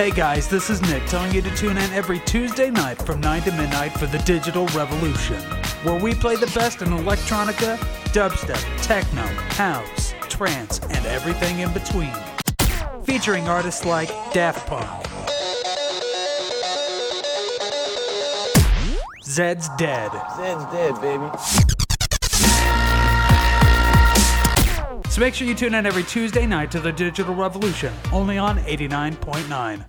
Hey guys, this is Nick telling you to tune in every Tuesday night from 9 to midnight for the Digital Revolution, where we play the best in electronica, dubstep, techno, house, trance, and everything in between. Featuring artists like Daft Punk, Zeds Dead, Zed's dead, baby. So make sure you tune in every Tuesday night to the Digital Revolution, only on 89.9.